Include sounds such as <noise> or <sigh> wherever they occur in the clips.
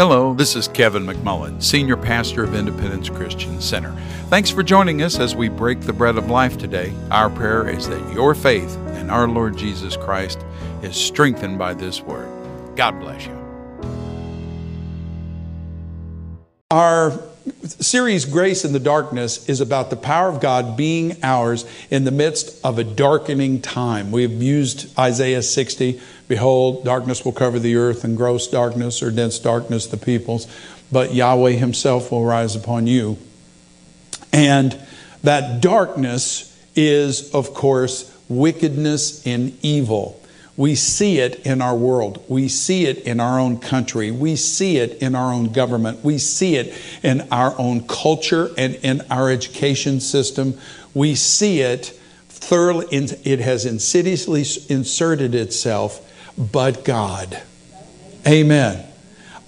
Hello, this is Kevin McMullen, Senior Pastor of Independence Christian Center. Thanks for joining us as we break the bread of life today. Our prayer is that your faith in our Lord Jesus Christ is strengthened by this word. God bless you. Our series, Grace in the Darkness, is about the power of God being ours in the midst of a darkening time. We've used Isaiah 60 Behold, darkness will cover the earth, and gross darkness or dense darkness the peoples, but Yahweh Himself will rise upon you. And that darkness is, of course, wickedness and evil. We see it in our world. We see it in our own country. We see it in our own government. We see it in our own culture and in our education system. We see it thoroughly, it has insidiously inserted itself, but God. Amen.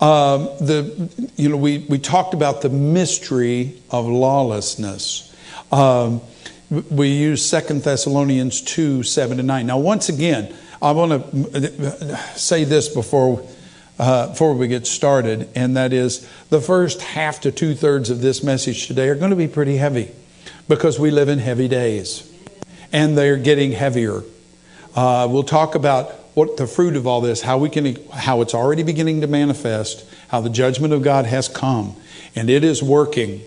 Um, the, you know, we, we talked about the mystery of lawlessness. Um, we use Second Thessalonians 2 7 and 9. Now, once again, I want to say this before, uh, before we get started, and that is the first half to two thirds of this message today are going to be pretty heavy because we live in heavy days and they're getting heavier. Uh, we'll talk about what the fruit of all this, how we can, how it's already beginning to manifest, how the judgment of God has come, and it is working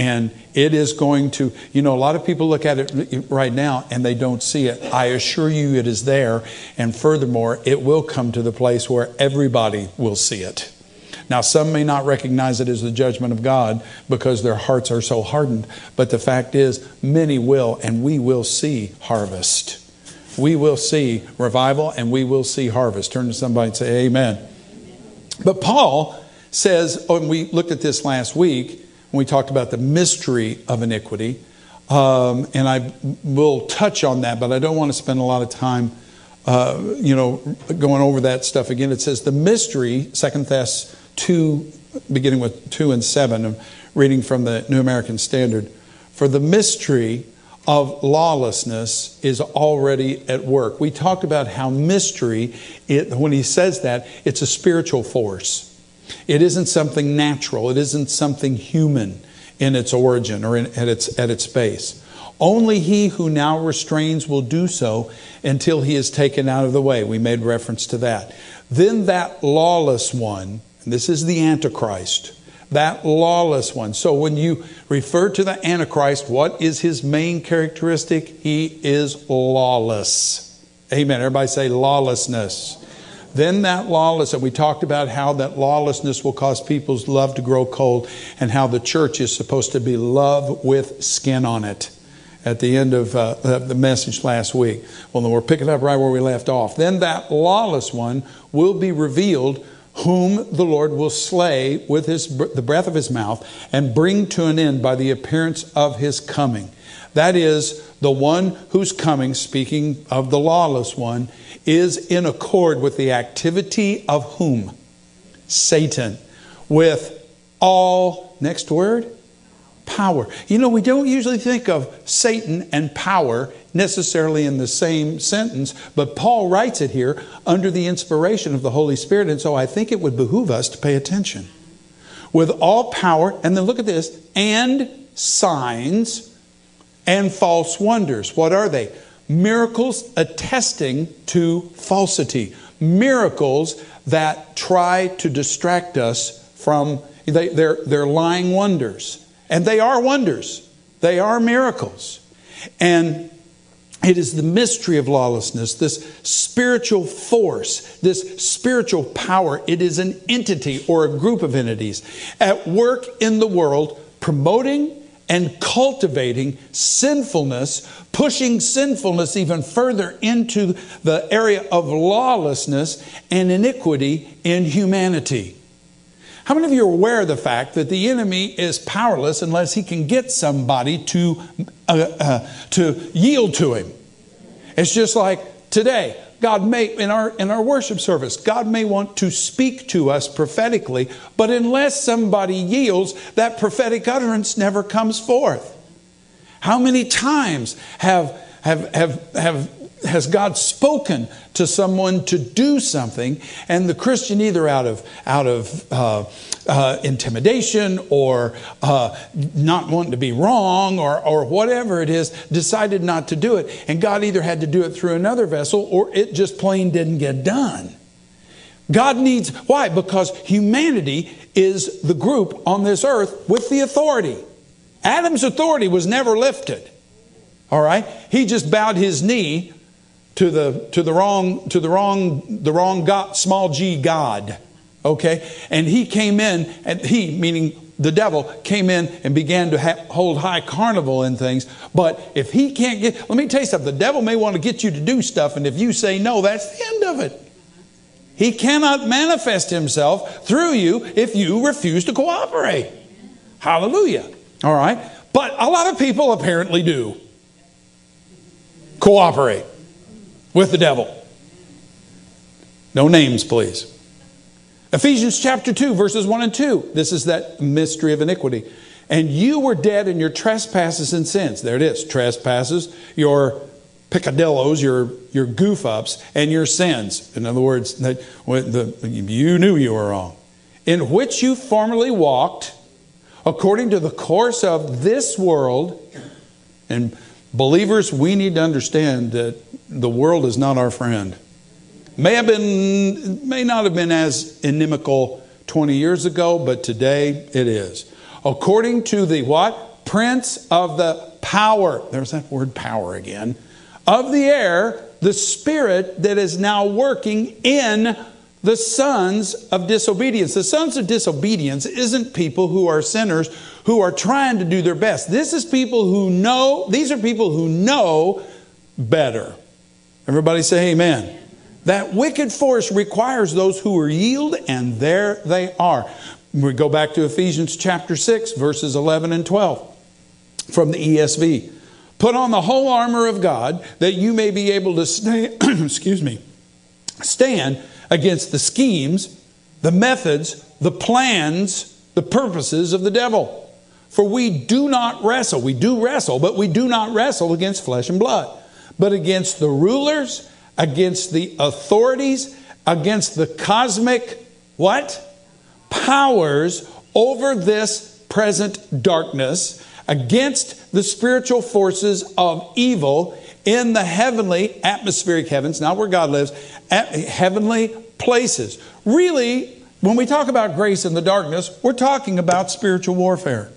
and it is going to, you know, a lot of people look at it right now and they don't see it. I assure you it is there. And furthermore, it will come to the place where everybody will see it. Now, some may not recognize it as the judgment of God because their hearts are so hardened. But the fact is, many will, and we will see harvest. We will see revival and we will see harvest. Turn to somebody and say, Amen. But Paul says, oh, and we looked at this last week, when we talked about the mystery of iniquity. Um, and I will touch on that, but I don't want to spend a lot of time, uh, you know, going over that stuff again. It says the mystery, Second Thess 2, beginning with 2 and 7, I'm reading from the New American Standard. For the mystery of lawlessness is already at work. We talked about how mystery, it, when he says that, it's a spiritual force. It isn't something natural, it isn't something human in its origin or in, at, its, at its base. Only he who now restrains will do so until he is taken out of the way. We made reference to that. Then that lawless one, this is the Antichrist, that lawless one. So when you refer to the Antichrist, what is his main characteristic? He is lawless. Amen. Everybody say lawlessness. Then that lawless, and we talked about how that lawlessness will cause people's love to grow cold, and how the church is supposed to be love with skin on it at the end of uh, the message last week. Well, then we're picking up right where we left off. Then that lawless one will be revealed, whom the Lord will slay with his, the breath of his mouth and bring to an end by the appearance of his coming. That is, the one who's coming, speaking of the lawless one, is in accord with the activity of whom? Satan. With all, next word, power. You know, we don't usually think of Satan and power necessarily in the same sentence, but Paul writes it here under the inspiration of the Holy Spirit, and so I think it would behoove us to pay attention. With all power, and then look at this, and signs and false wonders. What are they? Miracles attesting to falsity, miracles that try to distract us from, they, they're, they're lying wonders. And they are wonders, they are miracles. And it is the mystery of lawlessness, this spiritual force, this spiritual power. It is an entity or a group of entities at work in the world promoting and cultivating sinfulness, pushing sinfulness even further into the area of lawlessness and iniquity in humanity. How many of you are aware of the fact that the enemy is powerless unless he can get somebody to, uh, uh, to yield to him? It's just like today. God may, in our, in our worship service, God may want to speak to us prophetically, but unless somebody yields, that prophetic utterance never comes forth. How many times have, have, have, have has God spoken to someone to do something, and the Christian either out of out of uh, uh, intimidation or uh, not wanting to be wrong or or whatever it is, decided not to do it, and God either had to do it through another vessel or it just plain didn't get done. God needs why? Because humanity is the group on this earth with the authority. Adam's authority was never lifted. All right? He just bowed his knee to the to the wrong to the wrong the wrong God, small g God. Okay? And he came in and he meaning the devil came in and began to ha- hold high carnival and things. But if he can't get, let me tell you something, the devil may want to get you to do stuff, and if you say no, that's the end of it. He cannot manifest himself through you if you refuse to cooperate. Hallelujah. All right? But a lot of people apparently do cooperate with the devil. No names, please. Ephesians chapter 2, verses 1 and 2. This is that mystery of iniquity. And you were dead in your trespasses and sins. There it is trespasses, your picadillos, your, your goof ups, and your sins. In other words, that, the, you knew you were wrong. In which you formerly walked according to the course of this world. And believers, we need to understand that the world is not our friend. May have been, may not have been as inimical 20 years ago, but today it is. According to the what? Prince of the power. There's that word power again of the air, the spirit that is now working in the sons of disobedience. The sons of disobedience isn't people who are sinners who are trying to do their best. This is people who know, these are people who know better. Everybody say amen. That wicked force requires those who are yield, and there they are. We go back to Ephesians chapter 6, verses 11 and 12 from the ESV. Put on the whole armor of God that you may be able to stand, <clears throat> excuse me, stand against the schemes, the methods, the plans, the purposes of the devil. For we do not wrestle. We do wrestle, but we do not wrestle against flesh and blood, but against the rulers, against the authorities, against the cosmic what? Powers over this present darkness against the spiritual forces of evil in the heavenly atmospheric heavens, not where God lives, heavenly places. Really, when we talk about grace in the darkness, we're talking about spiritual warfare.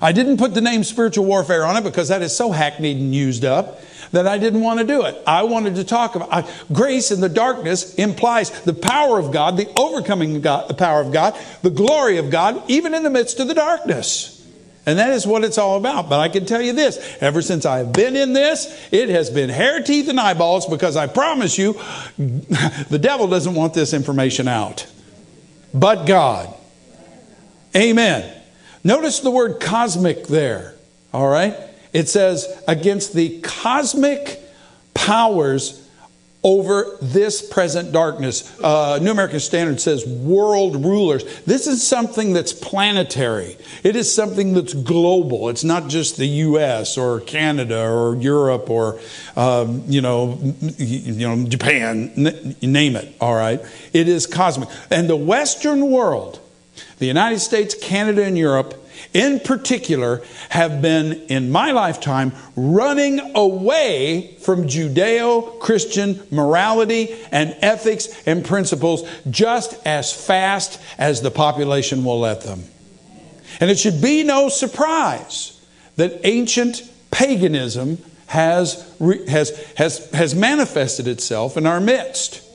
I didn't put the name spiritual warfare on it because that is so hackneyed and used up that I didn't want to do it. I wanted to talk about I, grace in the darkness implies the power of God, the overcoming God, the power of God, the glory of God, even in the midst of the darkness. And that is what it's all about. But I can tell you this ever since I've been in this, it has been hair, teeth, and eyeballs because I promise you, <laughs> the devil doesn't want this information out. But God. Amen. Notice the word cosmic there. All right? It says, against the cosmic powers over this present darkness. Uh, New American Standard says world rulers. This is something that's planetary. It is something that's global. It's not just the U.S. or Canada or Europe or um, you know you know Japan. name it. All right. It is cosmic. And the Western world, the United States, Canada, and Europe in particular have been, in my lifetime, running away from Judeo Christian morality and ethics and principles just as fast as the population will let them. And it should be no surprise that ancient paganism has, has, has, has manifested itself in our midst.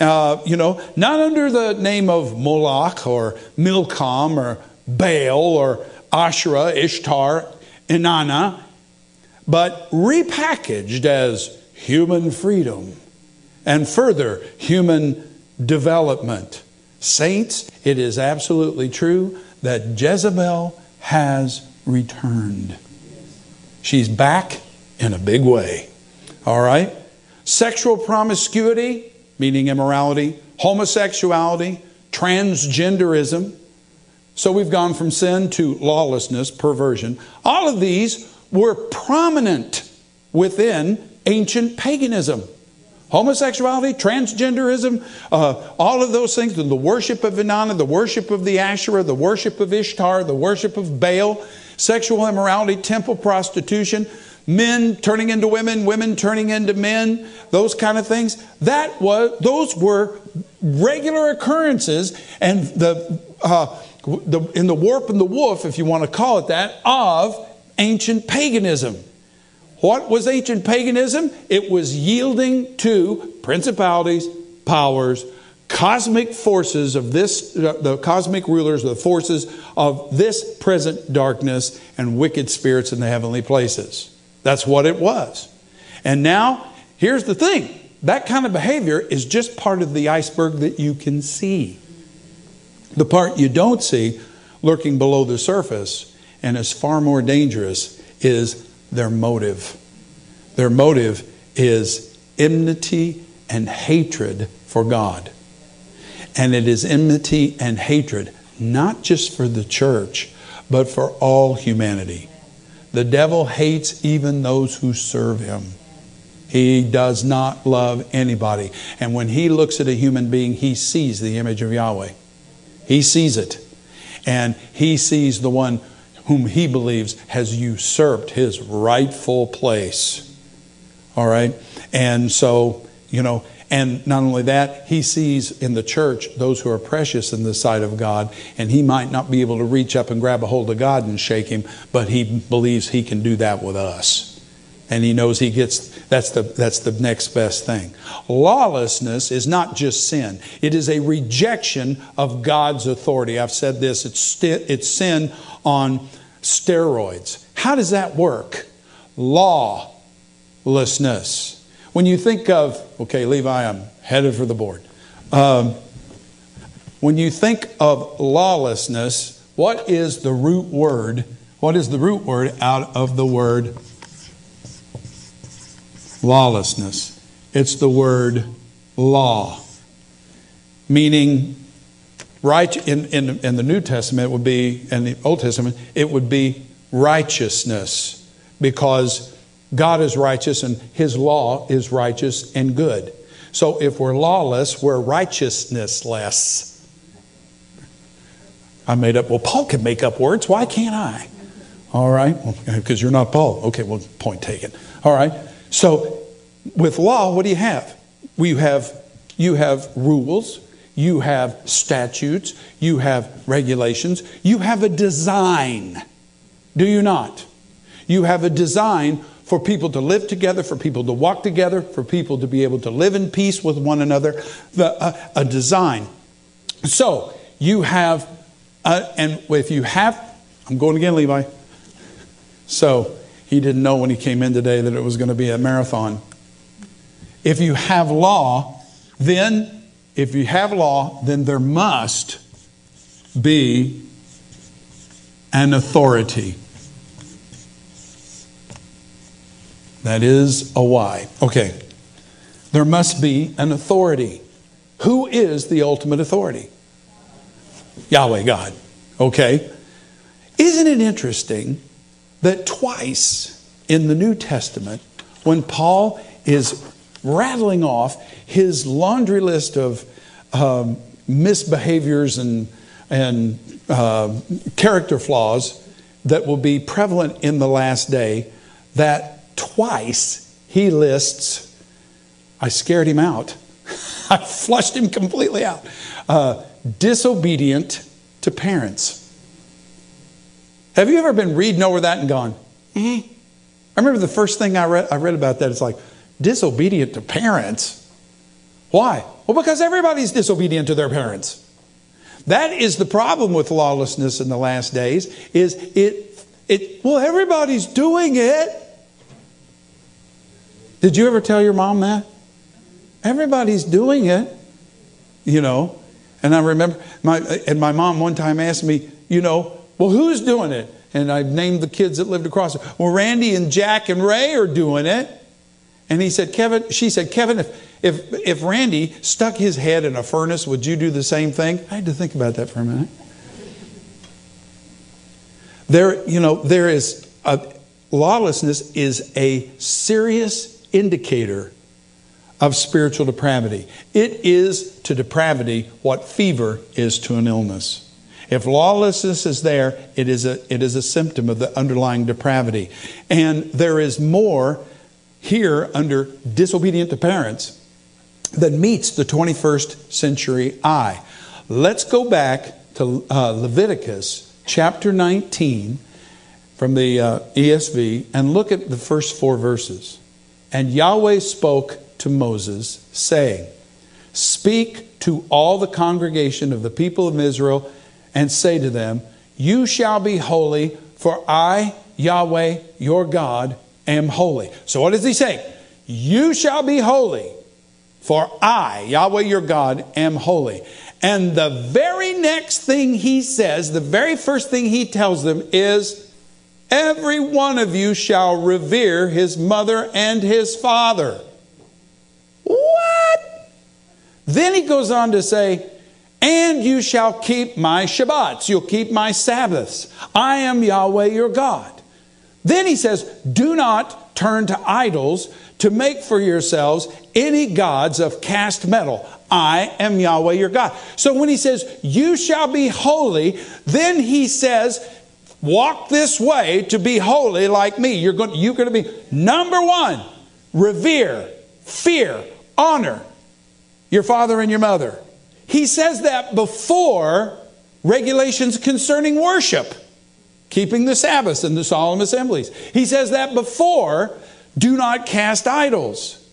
Uh, you know, not under the name of Moloch or Milcom or Baal or Asherah, Ishtar, Inanna, but repackaged as human freedom and further human development. Saints, it is absolutely true that Jezebel has returned. She's back in a big way. All right? Sexual promiscuity, meaning immorality, homosexuality, transgenderism, so we've gone from sin to lawlessness, perversion. All of these were prominent within ancient paganism. Homosexuality, transgenderism, uh, all of those things, the worship of Inanna, the worship of the Asherah, the worship of Ishtar, the worship of Baal, sexual immorality, temple prostitution, men turning into women, women turning into men, those kind of things. That was those were regular occurrences, and the, uh, the in the warp and the woof, if you want to call it that, of ancient paganism. What was ancient paganism? It was yielding to principalities, powers, cosmic forces of this, the cosmic rulers, the forces of this present darkness and wicked spirits in the heavenly places. That's what it was. And now, here's the thing that kind of behavior is just part of the iceberg that you can see. The part you don't see, lurking below the surface, and is far more dangerous, is their motive. Their motive is enmity and hatred for God. And it is enmity and hatred, not just for the church, but for all humanity. The devil hates even those who serve him. He does not love anybody. And when he looks at a human being, he sees the image of Yahweh. He sees it. And he sees the one whom he believes has usurped his rightful place. All right? And so, you know, and not only that, he sees in the church those who are precious in the sight of God, and he might not be able to reach up and grab a hold of God and shake him, but he believes he can do that with us. And he knows he gets that's the that's the next best thing. Lawlessness is not just sin. It is a rejection of God's authority. I've said this, it's st- it's sin on steroids. How does that work? Lawlessness. When you think of, okay, Levi, I'm headed for the board. Um, when you think of lawlessness, what is the root word? What is the root word out of the word lawlessness? It's the word law, meaning right in, in, in the New Testament would be, in the Old Testament, it would be righteousness because God is righteous and His law is righteous and good. So if we're lawless, we're righteousnessless. I made up, well, Paul can make up words. Why can't I? All right, because you're not Paul. Okay, well, point taken. All right, so with law, what do you have? We have you have rules, you have statutes, you have regulations, you have a design. Do you not? You have a design for people to live together, for people to walk together, for people to be able to live in peace with one another, the, uh, a design. So you have, uh, and if you have, I'm going again, Levi. So he didn't know when he came in today that it was going to be a marathon. If you have law, then, if you have law, then there must be an authority. That is a why. Okay. There must be an authority. Who is the ultimate authority? Yahweh God. Okay. Isn't it interesting that twice in the New Testament, when Paul is rattling off his laundry list of um, misbehaviors and, and uh, character flaws that will be prevalent in the last day, that twice he lists, I scared him out. <laughs> I flushed him completely out. Uh, disobedient to parents. Have you ever been reading over that and gone, eh? I remember the first thing I read, I read about that. It's like, disobedient to parents? Why? Well, because everybody's disobedient to their parents. That is the problem with lawlessness in the last days is it, it well, everybody's doing it. Did you ever tell your mom that? Everybody's doing it, you know. And I remember my and my mom one time asked me, you know, well, who's doing it? And I named the kids that lived across. Well, Randy and Jack and Ray are doing it. And he said, Kevin, she said, Kevin, if, if, if Randy stuck his head in a furnace, would you do the same thing? I had to think about that for a minute. There, you know, there is a, lawlessness is a serious indicator of spiritual depravity. It is to depravity what fever is to an illness. If lawlessness is there, it is a, it is a symptom of the underlying depravity. And there is more here under disobedient to parents than meets the 21st century eye. Let's go back to uh, Leviticus chapter 19 from the uh, ESV and look at the first four verses. And Yahweh spoke to Moses, saying, Speak to all the congregation of the people of Israel and say to them, You shall be holy, for I, Yahweh, your God, am holy. So what does he say? You shall be holy, for I, Yahweh your God, am holy. And the very next thing he says, the very first thing he tells them is, Every one of you shall revere his mother and his father. What? Then he goes on to say, and you shall keep my Shabbats. You'll keep my Sabbaths. I am Yahweh your God. Then he says, Do not turn to idols to make for yourselves any gods of cast metal. I am Yahweh your God. So when he says, You shall be holy, then he says, Walk this way to be holy like me. You're going, you're going to be, number one, revere, fear, honor your father and your mother. He says that before regulations concerning worship, keeping the Sabbath and the solemn assemblies. He says that before do not cast idols.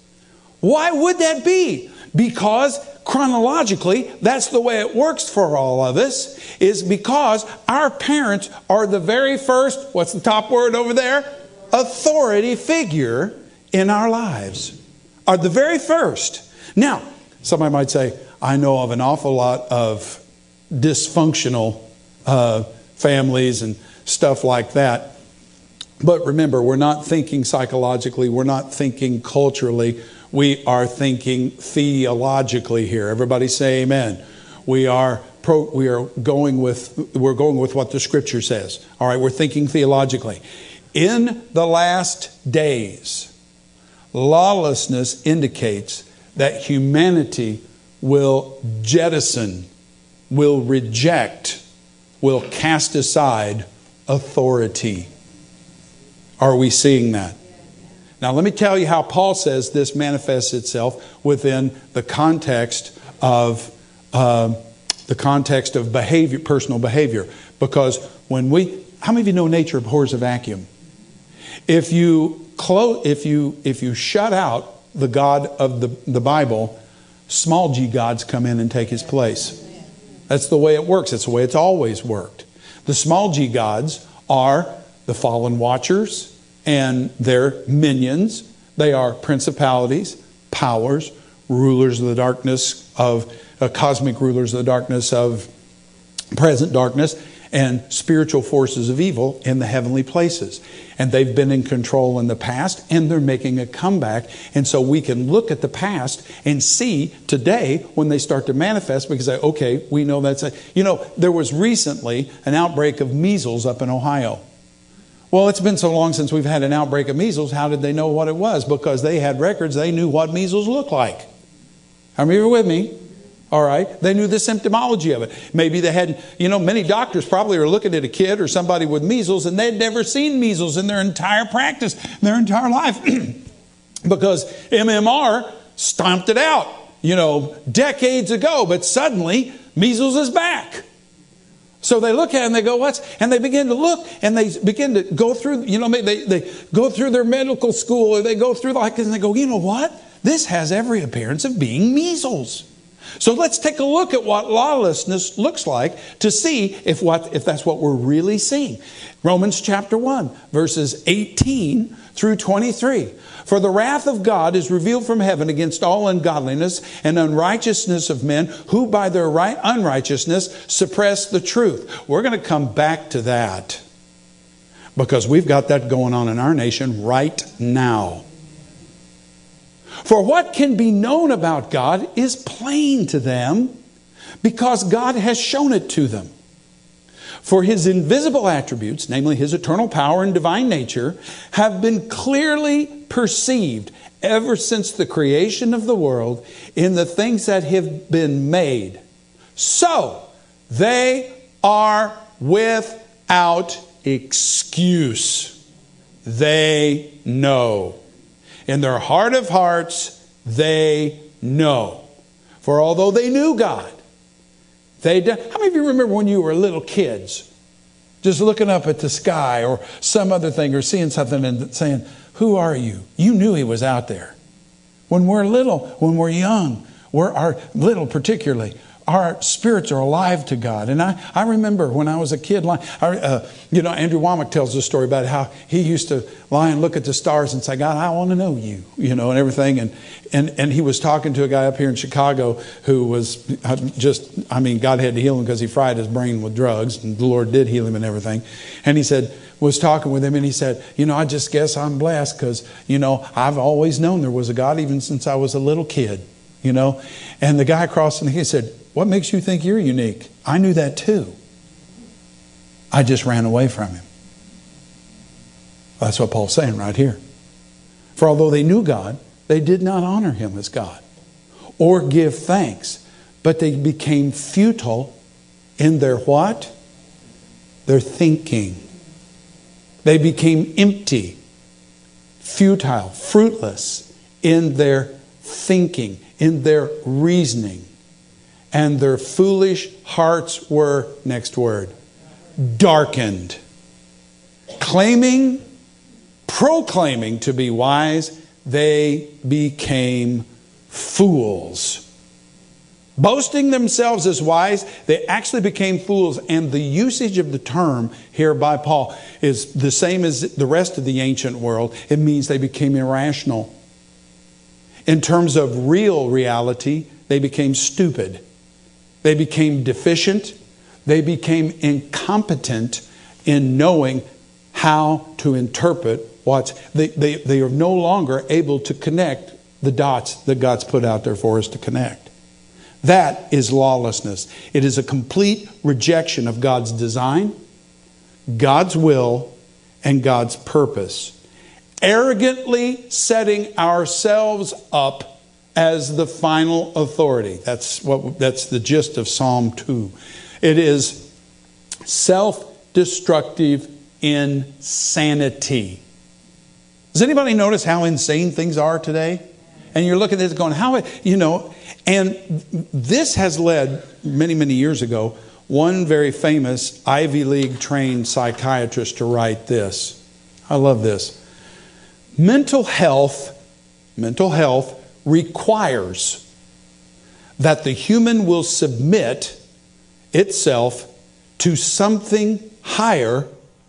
Why would that be? Because chronologically, that's the way it works for all of us, is because our parents are the very first, what's the top word over there? Authority figure in our lives. Are the very first. Now, somebody might say, I know of an awful lot of dysfunctional uh, families and stuff like that. But remember, we're not thinking psychologically, we're not thinking culturally, we are thinking theologically here. Everybody say amen. We are pro, we are going with we're going with what the scripture says. All right, we're thinking theologically. In the last days, lawlessness indicates that humanity will jettison, will reject, will cast aside authority. Are we seeing that? Now, let me tell you how Paul says this manifests itself within the context of uh, the context of behavior, personal behavior. Because when we, how many of you know nature abhors a vacuum? If you close, if you if you shut out the God of the, the Bible, small g gods come in and take his place. That's the way it works. That's the way it's always worked. The small g gods are the fallen watchers and their minions. They are principalities, powers, rulers of the darkness of uh, cosmic rulers of the darkness of present darkness and spiritual forces of evil in the heavenly places. And they've been in control in the past and they're making a comeback. And so we can look at the past and see today when they start to manifest because, okay, we know that's a, you know, there was recently an outbreak of measles up in Ohio. Well, it's been so long since we've had an outbreak of measles. How did they know what it was? Because they had records, they knew what measles looked like. Are you with me? All right. They knew the symptomology of it. Maybe they had, you know, many doctors probably are looking at a kid or somebody with measles and they'd never seen measles in their entire practice, their entire life. <clears throat> because MMR stomped it out, you know, decades ago, but suddenly measles is back. So they look at it and they go, what's, and they begin to look and they begin to go through, you know, they, they go through their medical school or they go through like and they go, you know what? This has every appearance of being measles. So let's take a look at what lawlessness looks like to see if, what, if that's what we're really seeing. Romans chapter 1, verses 18 through 23. For the wrath of God is revealed from heaven against all ungodliness and unrighteousness of men who by their right unrighteousness suppress the truth. We're going to come back to that because we've got that going on in our nation right now. For what can be known about God is plain to them because God has shown it to them. For his invisible attributes, namely his eternal power and divine nature, have been clearly perceived ever since the creation of the world in the things that have been made. So they are without excuse. They know. In their heart of hearts, they know. For although they knew God, they. How many of you remember when you were little kids? Just looking up at the sky or some other thing or seeing something and saying, Who are you? You knew He was out there. When we're little, when we're young, we're our little particularly, our spirits are alive to God. And I, I remember when I was a kid, I, uh, you know, Andrew Wommack tells a story about how he used to lie and look at the stars and say, God, I want to know you, you know, and everything. And, and, and he was talking to a guy up here in Chicago who was uh, just, I mean, God had to heal him because he fried his brain with drugs, and the Lord did heal him and everything. And he said, was talking with him and he said, You know, I just guess I'm blessed because, you know, I've always known there was a God even since I was a little kid, you know. And the guy across him, he said, what makes you think you're unique? I knew that too. I just ran away from him. That's what Paul's saying right here. For although they knew God, they did not honor him as God or give thanks, but they became futile in their what? Their thinking. They became empty, futile, fruitless in their thinking, in their reasoning and their foolish hearts were, next word, darkened. Claiming, proclaiming to be wise, they became fools. Boasting themselves as wise, they actually became fools. And the usage of the term here by Paul is the same as the rest of the ancient world. It means they became irrational. In terms of real reality, they became stupid. They became deficient. They became incompetent in knowing how to interpret what's. They, they, they are no longer able to connect the dots that God's put out there for us to connect. That is lawlessness. It is a complete rejection of God's design, God's will, and God's purpose. Arrogantly setting ourselves up as the final authority. That's what that's the gist of Psalm 2. It is self-destructive insanity. Does anybody notice how insane things are today? And you're looking at this going, how, you know, and this has led many, many years ago, one very famous Ivy League trained psychiatrist to write this. I love this. Mental health, mental health requires that the human will submit itself to something higher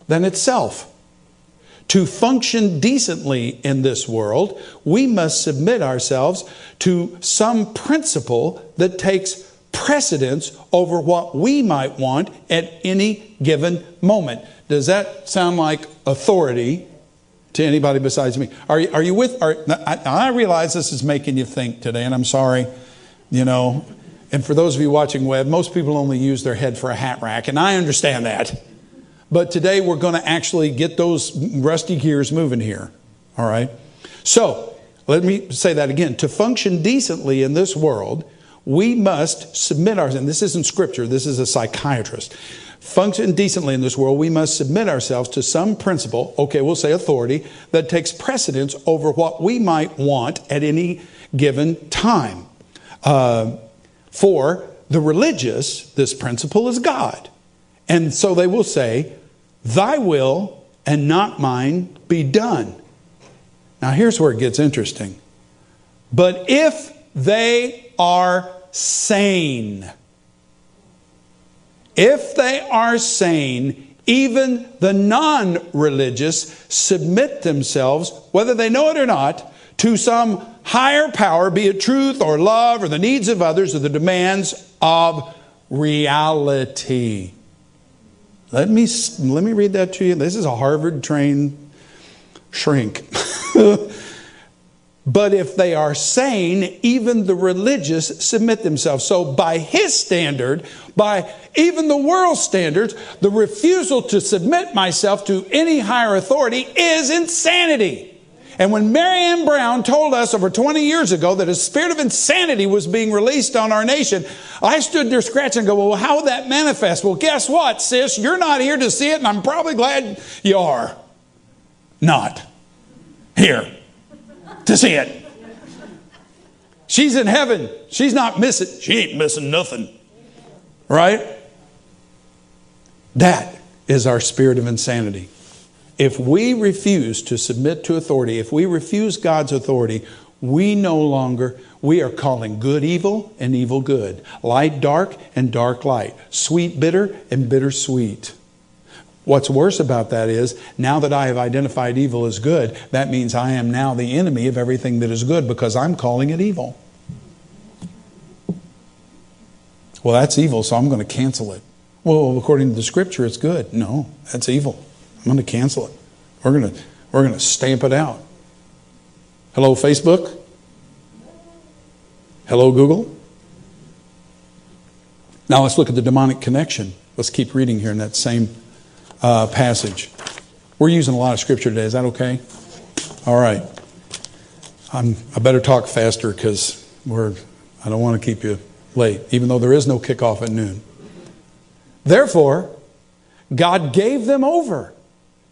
than itself. To function decently in this world, we must submit ourselves to some principle that takes precedence over what we might want at any given moment. Does that sound like authority to anybody besides me. Are you, are you with? Are, I, I realize this is making you think today, and I'm sorry, you know. And for those of you watching web, most people only use their head for a hat rack, and I understand that. But today we're going to actually get those rusty gears moving here. All right? So, let me say that again. To function decently in this world, we must submit ourselves, and this isn't scripture, this is a psychiatrist function decently in this world, we must submit ourselves to some principle, okay, we'll say authority, that takes precedence over what we might want at any given time. Uh, for the religious, this principle is God. And so they will say, Thy will and not mine be done. Now, here's where it gets interesting. But if they are sane, if they are sane, even the non religious submit themselves, whether they know it or not, to some higher power, be it truth or love or the needs of others or the demands of reality. Let me, let me read that to you. This is a Harvard trained shrink. <laughs> But if they are sane, even the religious submit themselves. So, by his standard, by even the world's standards, the refusal to submit myself to any higher authority is insanity. And when Marianne Brown told us over 20 years ago that a spirit of insanity was being released on our nation, I stood there scratching and go, well, how would that manifest? Well, guess what, sis? You're not here to see it, and I'm probably glad you are. Not here to see it. She's in heaven. She's not missing. She ain't missing nothing. Right? That is our spirit of insanity. If we refuse to submit to authority, if we refuse God's authority, we no longer, we are calling good evil and evil good, light dark and dark light, sweet bitter and bitter sweet. What's worse about that is now that I have identified evil as good, that means I am now the enemy of everything that is good because I'm calling it evil. Well, that's evil, so I'm going to cancel it. Well, according to the scripture, it's good. No, that's evil. I'm going to cancel it. We're going to, we're going to stamp it out. Hello, Facebook? Hello, Google? Now let's look at the demonic connection. Let's keep reading here in that same uh, passage. We're using a lot of scripture today. Is that okay? All right. I'm, I better talk faster because. I don't want to keep you late, even though there is no kickoff at noon. Therefore, God gave them over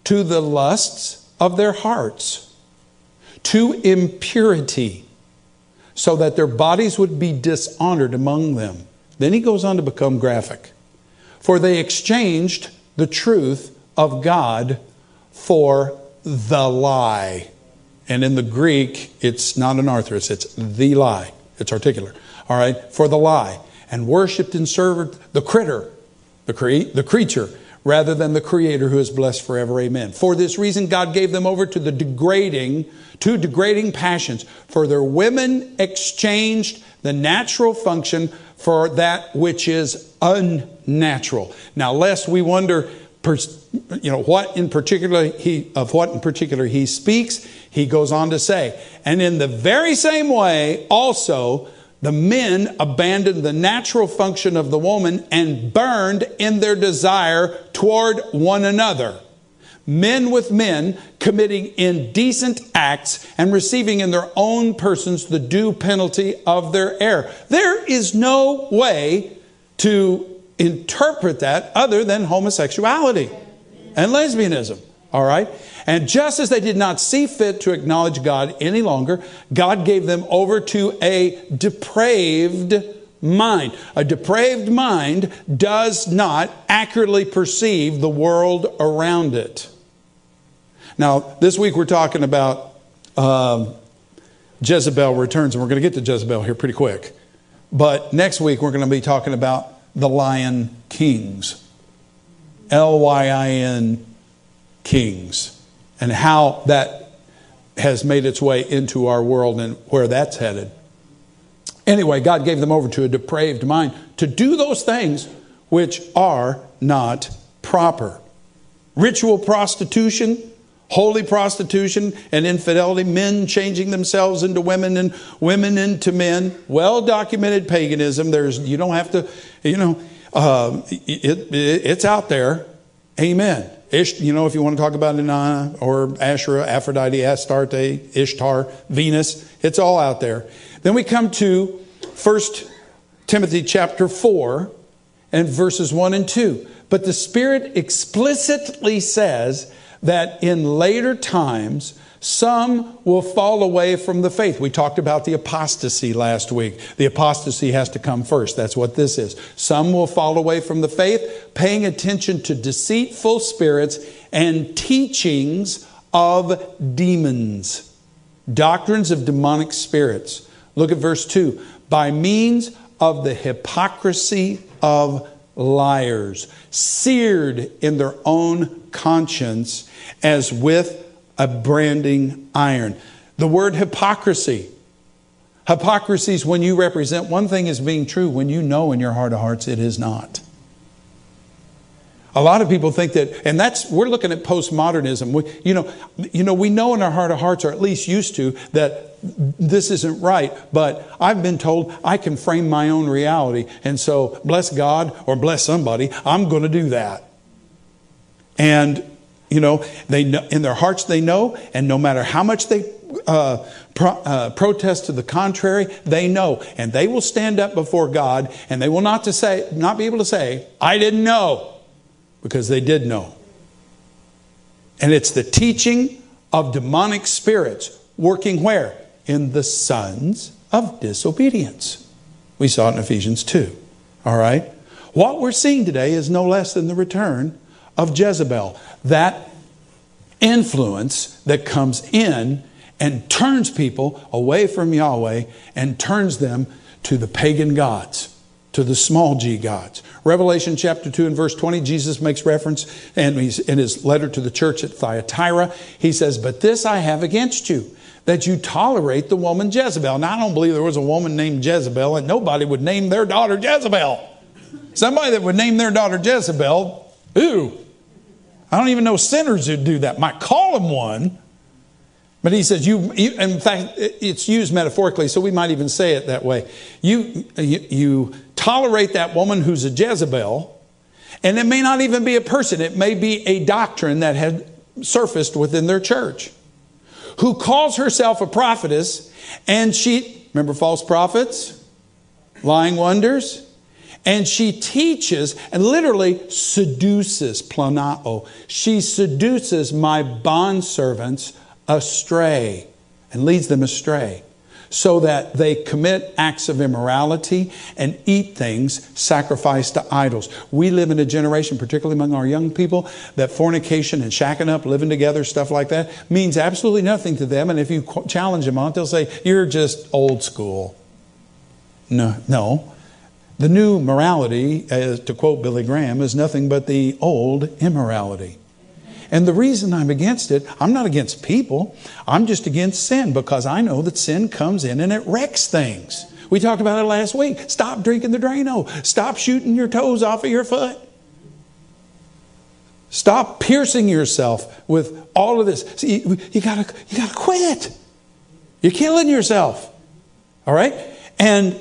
to the lusts of their hearts, to impurity, so that their bodies would be dishonored among them. Then he goes on to become graphic. For they exchanged the truth of God for the lie. And in the Greek, it's not anarthrous, it's the lie. It's articular. All right, for the lie. And worshiped and served the critter the, cre- the creature, rather than the creator who is blessed forever. Amen. For this reason, God gave them over to the degrading, to degrading passions. For their women exchanged the natural function for that which is unnatural. Now, lest we wonder, you know, what in particular he, of what in particular he speaks, he goes on to say, and in the very same way, also, the men abandoned the natural function of the woman and burned in their desire toward one another. Men with men committing indecent acts and receiving in their own persons the due penalty of their error. There is no way to interpret that other than homosexuality and lesbianism. All right? And just as they did not see fit to acknowledge God any longer, God gave them over to a depraved mind. A depraved mind does not accurately perceive the world around it. Now, this week we're talking about um, Jezebel returns, and we're going to get to Jezebel here pretty quick. But next week we're going to be talking about the lion kings. L Y I N kings and how that has made its way into our world and where that's headed. Anyway, God gave them over to a depraved mind to do those things which are not proper. Ritual prostitution, holy prostitution, and infidelity, men changing themselves into women and women into men, well documented paganism. There's, you don't have to, you know, uh, it, it, it's out there. Amen. Ish, you know, if you want to talk about Inanna or Asherah, Aphrodite, Astarte, Ishtar, Venus, it's all out there. Then we come to 1 Timothy chapter 4 and verses 1 and 2. But the Spirit explicitly says that in later times, some will fall away from the faith. We talked about the apostasy last week. The apostasy has to come first. That's what this is. Some will fall away from the faith, paying attention to deceitful spirits and teachings of demons, doctrines of demonic spirits. Look at verse 2. By means of the hypocrisy of liars, seared in their own conscience as with a branding iron. The word hypocrisy. Hypocrisy is when you represent one thing as being true when you know in your heart of hearts it is not. A lot of people think that, and that's we're looking at postmodernism. We, you know, you know, we know in our heart of hearts, or at least used to, that this isn't right. But I've been told I can frame my own reality, and so bless God or bless somebody, I'm going to do that. And you know, they know, in their hearts they know, and no matter how much they uh, pro, uh, protest to the contrary, they know, and they will stand up before God, and they will not to say, not be able to say, "I didn't know," because they did know. And it's the teaching of demonic spirits working where in the sons of disobedience. We saw it in Ephesians two. All right. What we're seeing today is no less than the return of Jezebel, that influence that comes in and turns people away from Yahweh and turns them to the pagan gods, to the small g gods. Revelation chapter 2 and verse 20, Jesus makes reference, and he's in his letter to the church at Thyatira, he says, But this I have against you, that you tolerate the woman Jezebel. Now, I don't believe there was a woman named Jezebel, and nobody would name their daughter Jezebel. Somebody that would name their daughter Jezebel, ooh, I don't even know sinners who do that. Might call them one. But he says, you, you, in fact, it's used metaphorically, so we might even say it that way. You, you, you tolerate that woman who's a Jezebel, and it may not even be a person, it may be a doctrine that had surfaced within their church, who calls herself a prophetess, and she, remember false prophets, lying wonders, and she teaches and literally seduces, planao. She seduces my bondservants astray and leads them astray so that they commit acts of immorality and eat things sacrificed to idols. We live in a generation, particularly among our young people, that fornication and shacking up, living together, stuff like that, means absolutely nothing to them. And if you challenge them on it, they'll say, You're just old school. No, no. The new morality, to quote Billy Graham, is nothing but the old immorality. And the reason I'm against it, I'm not against people. I'm just against sin because I know that sin comes in and it wrecks things. We talked about it last week. Stop drinking the Drano. Stop shooting your toes off of your foot. Stop piercing yourself with all of this. See, you, you gotta, you gotta quit. You're killing yourself. All right? And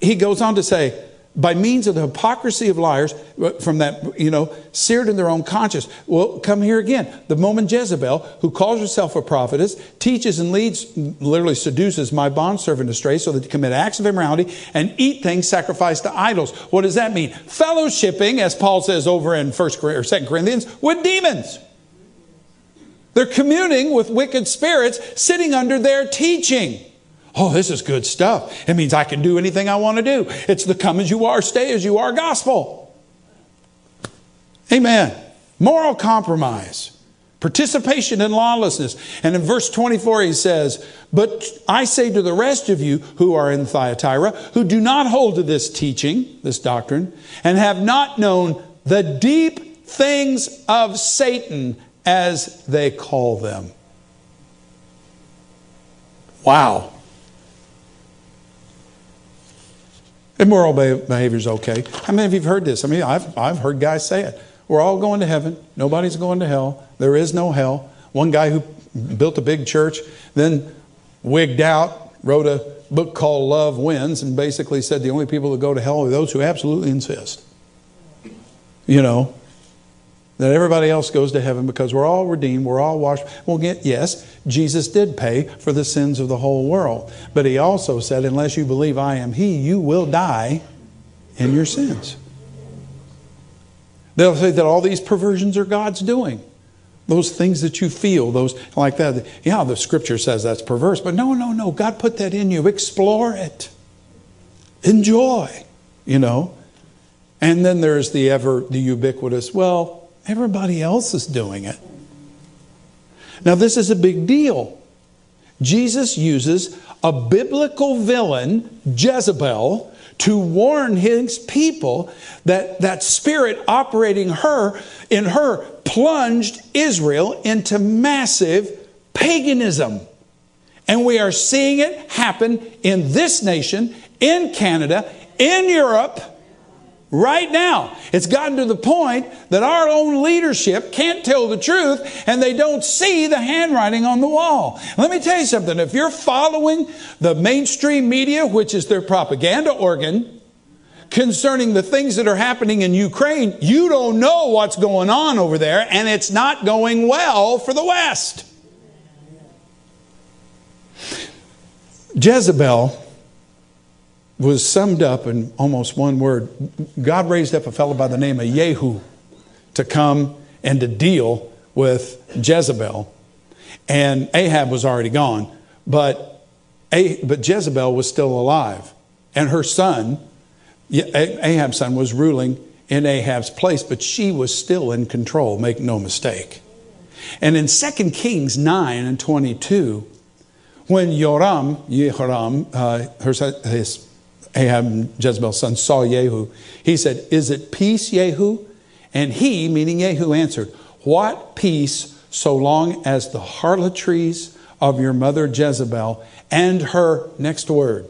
he goes on to say, by means of the hypocrisy of liars, uh, from that, you know, seared in their own conscience. Well, come here again. The woman Jezebel, who calls herself a prophetess, teaches and leads, literally seduces my bondservant astray so that they commit acts of immorality and eat things sacrificed to idols. What does that mean? Fellowshipping, as Paul says over in 1st or 2nd Corinthians, with demons. They're communing with wicked spirits sitting under their teaching. Oh, this is good stuff. It means I can do anything I want to do. It's the come as you are, stay as you are gospel. Amen. Moral compromise, participation in lawlessness. And in verse 24, he says, But I say to the rest of you who are in Thyatira, who do not hold to this teaching, this doctrine, and have not known the deep things of Satan, as they call them. Wow. Immoral behavior is okay. How many of you have heard this? I mean, I've, I've heard guys say it. We're all going to heaven. Nobody's going to hell. There is no hell. One guy who built a big church, then wigged out, wrote a book called Love Wins, and basically said the only people that go to hell are those who absolutely insist. You know, that everybody else goes to heaven because we're all redeemed, we're all washed. Well, yes, Jesus did pay for the sins of the whole world. But he also said, unless you believe I am he, you will die in your sins. They'll say that all these perversions are God's doing. Those things that you feel, those like that. Yeah, the scripture says that's perverse, but no, no, no. God put that in you. Explore it. Enjoy, you know. And then there's the ever, the ubiquitous, well, Everybody else is doing it. Now, this is a big deal. Jesus uses a biblical villain, Jezebel, to warn his people that that spirit operating her in her plunged Israel into massive paganism. And we are seeing it happen in this nation, in Canada, in Europe, Right now, it's gotten to the point that our own leadership can't tell the truth and they don't see the handwriting on the wall. Let me tell you something. If you're following the mainstream media, which is their propaganda organ, concerning the things that are happening in Ukraine, you don't know what's going on over there, and it's not going well for the West. Jezebel was summed up in almost one word. God raised up a fellow by the name of Jehu to come and to deal with Jezebel. And Ahab was already gone, but, but Jezebel was still alive. And her son, Ahab's son, was ruling in Ahab's place, but she was still in control, make no mistake. And in 2 Kings 9 and 22, when Yoram, Yehoram, uh, her, his Ahab, and Jezebel's son, saw Jehu, he said, Is it peace, Jehu? And he, meaning Jehu, answered, What peace so long as the harlotries of your mother Jezebel and her, next word,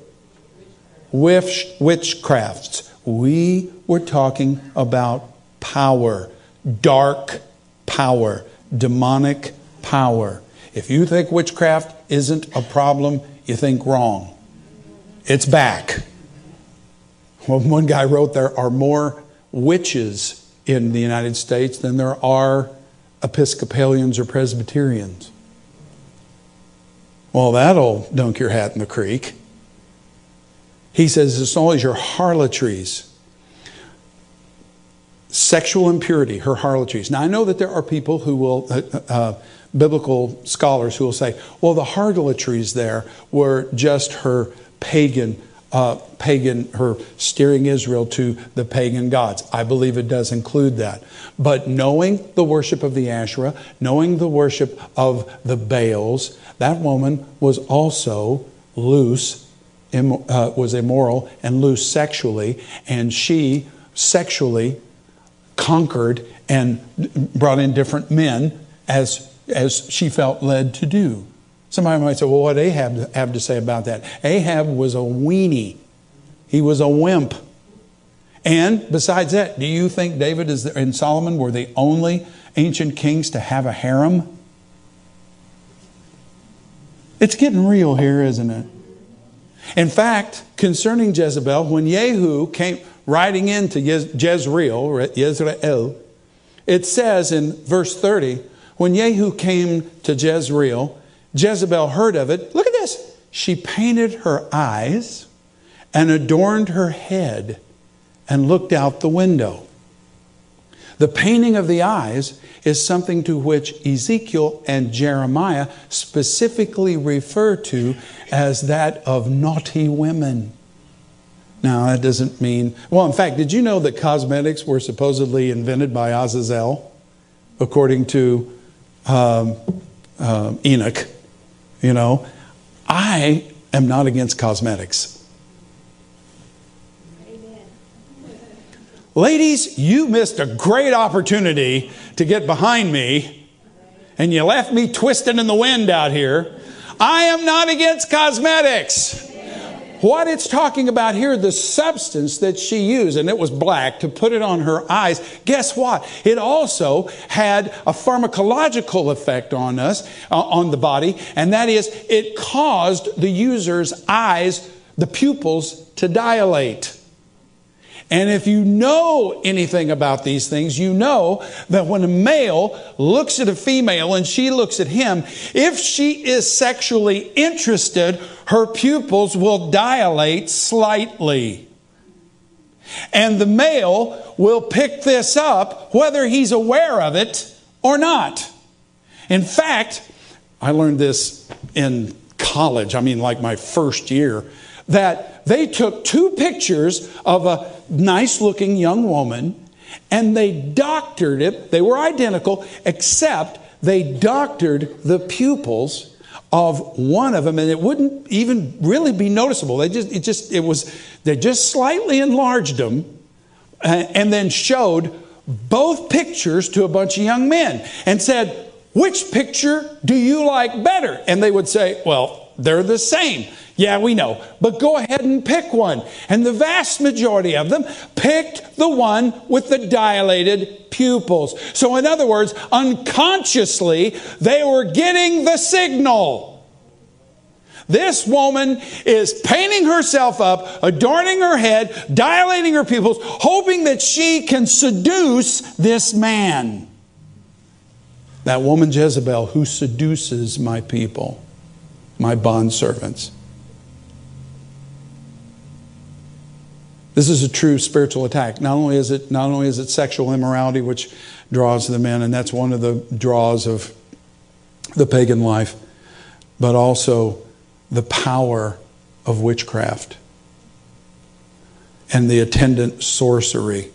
witch, witchcrafts. We were talking about power, dark power, demonic power. If you think witchcraft isn't a problem, you think wrong. It's back. Well, one guy wrote there are more witches in the United States than there are Episcopalians or Presbyterians. Well, that'll dunk your hat in the creek. He says, as long as your harlotries, sexual impurity, her harlotries. Now, I know that there are people who will, uh, uh, biblical scholars who will say, well, the harlotries there were just her pagan uh, pagan, her steering Israel to the pagan gods. I believe it does include that. But knowing the worship of the Asherah, knowing the worship of the Baals, that woman was also loose, Im, uh, was immoral and loose sexually, and she sexually conquered and brought in different men as, as she felt led to do. Somebody might say, well, what Ahab have to say about that? Ahab was a weenie. He was a wimp. And besides that, do you think David and Solomon were the only ancient kings to have a harem? It's getting real here, isn't it? In fact, concerning Jezebel, when Jehu came riding into Jezreel, Jezreel, it says in verse 30, when Jehu came to Jezreel, Jezebel heard of it. Look at this. She painted her eyes and adorned her head and looked out the window. The painting of the eyes is something to which Ezekiel and Jeremiah specifically refer to as that of naughty women. Now, that doesn't mean, well, in fact, did you know that cosmetics were supposedly invented by Azazel, according to um, um, Enoch? You know, I am not against cosmetics. Ladies, you missed a great opportunity to get behind me, and you left me twisting in the wind out here. I am not against cosmetics. What it's talking about here, the substance that she used, and it was black, to put it on her eyes, guess what? It also had a pharmacological effect on us, uh, on the body, and that is it caused the user's eyes, the pupils, to dilate. And if you know anything about these things, you know that when a male looks at a female and she looks at him, if she is sexually interested, her pupils will dilate slightly. And the male will pick this up whether he's aware of it or not. In fact, I learned this in college, I mean, like my first year, that they took two pictures of a nice looking young woman and they doctored it. They were identical, except they doctored the pupils of one of them, and it wouldn't even really be noticeable. They just, it just, it was, they just slightly enlarged them and then showed both pictures to a bunch of young men and said, Which picture do you like better? And they would say, Well, they're the same. Yeah, we know. But go ahead and pick one. And the vast majority of them picked the one with the dilated pupils. So, in other words, unconsciously, they were getting the signal This woman is painting herself up, adorning her head, dilating her pupils, hoping that she can seduce this man. That woman Jezebel who seduces my people, my bondservants. This is a true spiritual attack. Not only is it not only is it sexual immorality which draws them in, and that's one of the draws of the pagan life, but also the power of witchcraft and the attendant sorcery.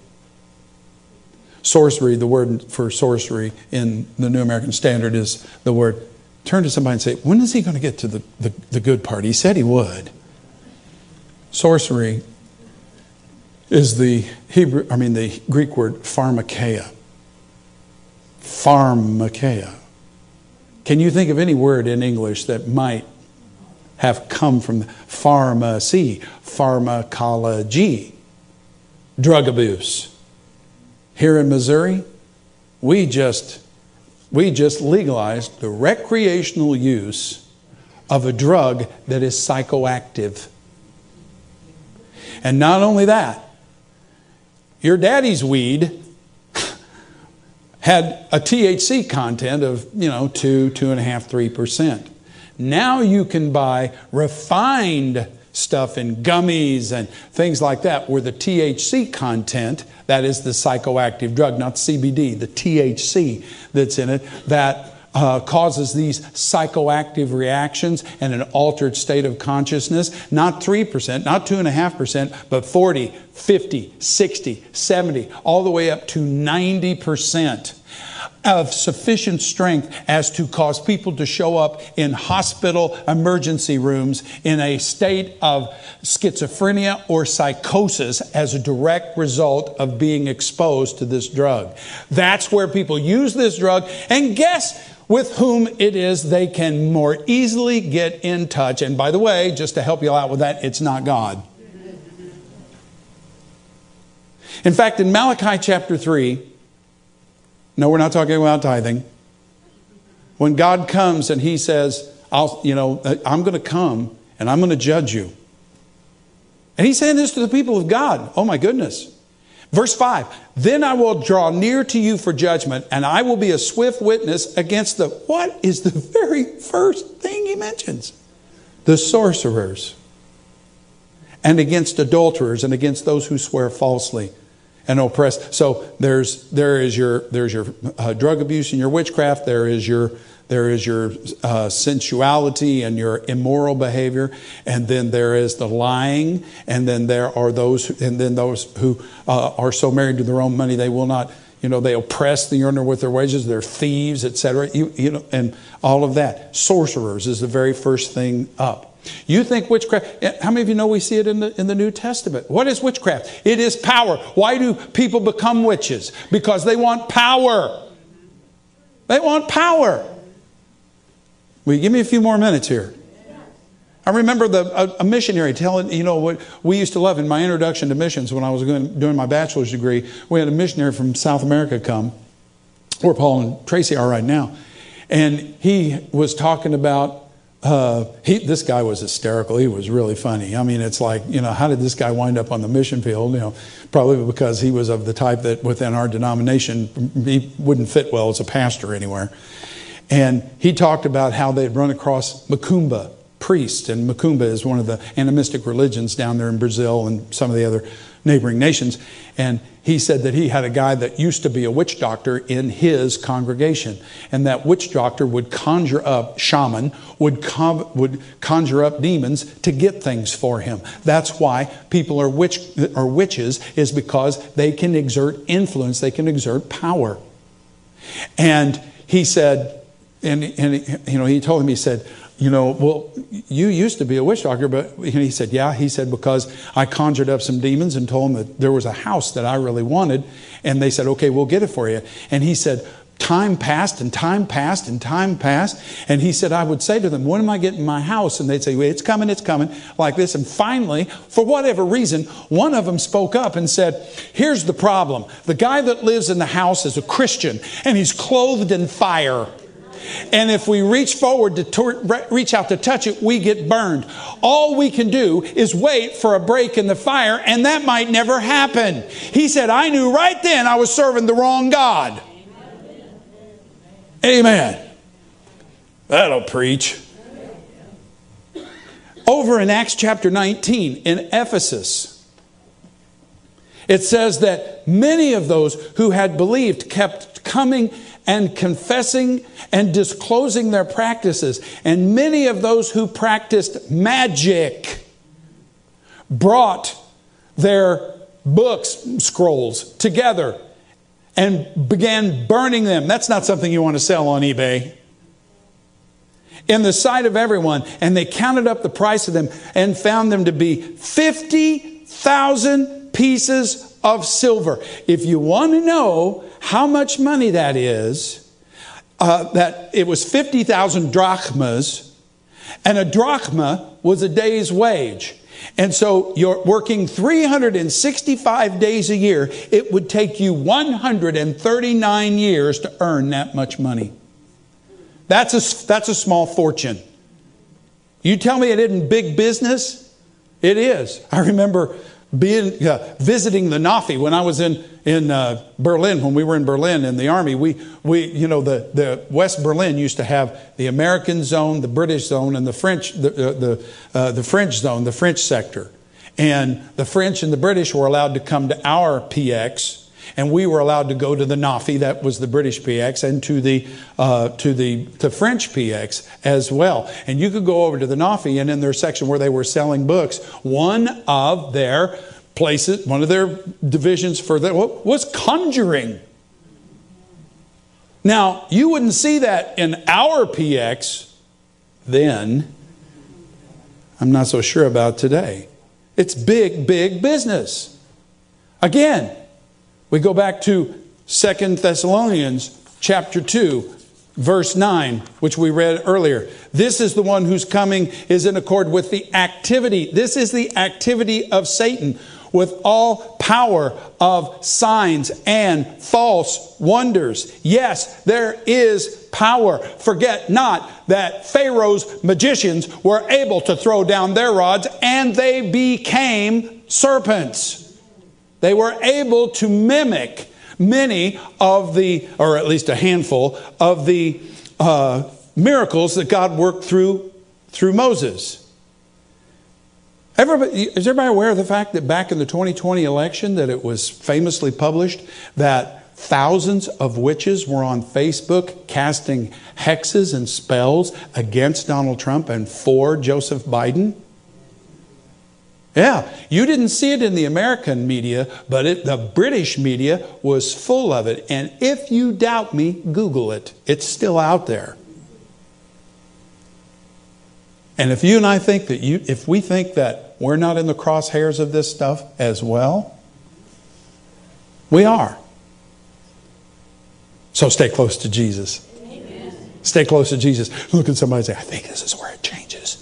Sorcery, the word for sorcery in the New American Standard is the word. Turn to somebody and say, When is he going to get to the, the, the good part? He said he would. Sorcery is the Hebrew, I mean, the Greek word pharmakeia. Pharmakeia. Can you think of any word in English that might have come from pharmacy, pharmacology, drug abuse? Here in Missouri, we just we just legalized the recreational use of a drug that is psychoactive. And not only that, your daddy's weed had a THC content of, you know, two, two and a half, three percent. Now you can buy refined stuff in gummies and things like that where the THC content, that is the psychoactive drug, not CBD, the THC that's in it, that uh, causes these psychoactive reactions and an altered state of consciousness. Not 3%, not 2.5%, but 40, 50, 60, 70, all the way up to 90% of sufficient strength as to cause people to show up in hospital emergency rooms in a state of schizophrenia or psychosis as a direct result of being exposed to this drug. That's where people use this drug, and guess with whom it is they can more easily get in touch. And by the way, just to help you out with that, it's not God. In fact, in Malachi chapter 3, no, we're not talking about tithing. When God comes and He says, I'll, you know, uh, I'm going to come and I'm going to judge you. And He's saying this to the people of God. Oh my goodness. Verse 5 Then I will draw near to you for judgment, and I will be a swift witness against the. What is the <laughs> very first thing he mentions? The sorcerers, and against adulterers, and against those who swear falsely and oppress. So there's, there is your, there's your uh, drug abuse and your witchcraft, there is your there is your uh, sensuality and your immoral behavior, and then there is the lying, and then there are those, who, and then those who uh, are so married to their own money they will not, you know, they oppress the earner with their wages. They're thieves, etc. You, you know, and all of that. Sorcerers is the very first thing up. You think witchcraft, eh, how many of you know we see it in the, in the New Testament? What is witchcraft? It is power. Why do people become witches? Because they want power. They want power. Will you give me a few more minutes here? I remember the, a, a, missionary telling, you know, what we used to love in my introduction to missions when I was going, doing my bachelor's degree. We had a missionary from South America come, where Paul and Tracy are right now. And he was talking about, uh, he, this guy was hysterical. He was really funny. I mean, it's like, you know, how did this guy wind up on the mission field? You know, probably because he was of the type that within our denomination, he wouldn't fit well as a pastor anywhere. And he talked about how they'd run across Macumba priests, and Macumba is one of the animistic religions down there in Brazil and some of the other neighboring nations. And he said that he had a guy that used to be a witch doctor in his congregation. And that witch doctor would conjure up, shaman, would, would conjure up demons to get things for him. That's why people are, witch- are witches, is because they can exert influence, they can exert power. And he said, and, and you know, he told him, he said, you know, well, you used to be a witch doctor, but he said, yeah. He said, because I conjured up some demons and told them that there was a house that I really wanted. And they said, okay, we'll get it for you. And he said, time passed and time passed and time passed. And he said, I would say to them, when am I getting my house? And they'd say, well, it's coming, it's coming, like this. And finally, for whatever reason, one of them spoke up and said, here's the problem. The guy that lives in the house is a Christian and he's clothed in fire. And if we reach forward to tor- reach out to touch it, we get burned. All we can do is wait for a break in the fire, and that might never happen. He said, I knew right then I was serving the wrong God. Amen. That'll preach. Over in Acts chapter 19 in Ephesus, it says that many of those who had believed kept coming and confessing and disclosing their practices. And many of those who practiced magic brought their books, scrolls, together and began burning them. That's not something you want to sell on eBay. In the sight of everyone, and they counted up the price of them and found them to be 50,000 pieces of silver. If you want to know how much money that is, uh, that it was 50,000 drachmas, and a drachma was a day's wage. And so you're working 365 days a year. It would take you 139 years to earn that much money. That's a, that's a small fortune. You tell me it isn't big business? It is. I remember being uh, visiting the NAAFI when I was in in uh, Berlin when we were in Berlin in the army. We we you know the the West Berlin used to have the American zone, the British zone, and the French the the uh, the French zone, the French sector, and the French and the British were allowed to come to our PX and we were allowed to go to the NAAFI, that was the British PX, and to the uh, to the to French PX as well. And you could go over to the NAAFI, and in their section where they were selling books, one of their places, one of their divisions for that was conjuring. Now you wouldn't see that in our PX then. I'm not so sure about today. It's big, big business. Again, we go back to Second Thessalonians chapter 2, verse 9, which we read earlier. This is the one whose coming is in accord with the activity. This is the activity of Satan with all power of signs and false wonders. Yes, there is power. Forget not that Pharaoh's magicians were able to throw down their rods and they became serpents. They were able to mimic many of the, or at least a handful, of the uh, miracles that God worked through through Moses. Everybody, is everybody aware of the fact that back in the 2020 election that it was famously published that thousands of witches were on Facebook casting hexes and spells against Donald Trump and for Joseph Biden? Yeah, you didn't see it in the American media, but it, the British media was full of it. And if you doubt me, Google it. It's still out there. And if you and I think that you, if we think that we're not in the crosshairs of this stuff as well, we are. So stay close to Jesus. Amen. Stay close to Jesus. Look at somebody and say, I think this is where it changes.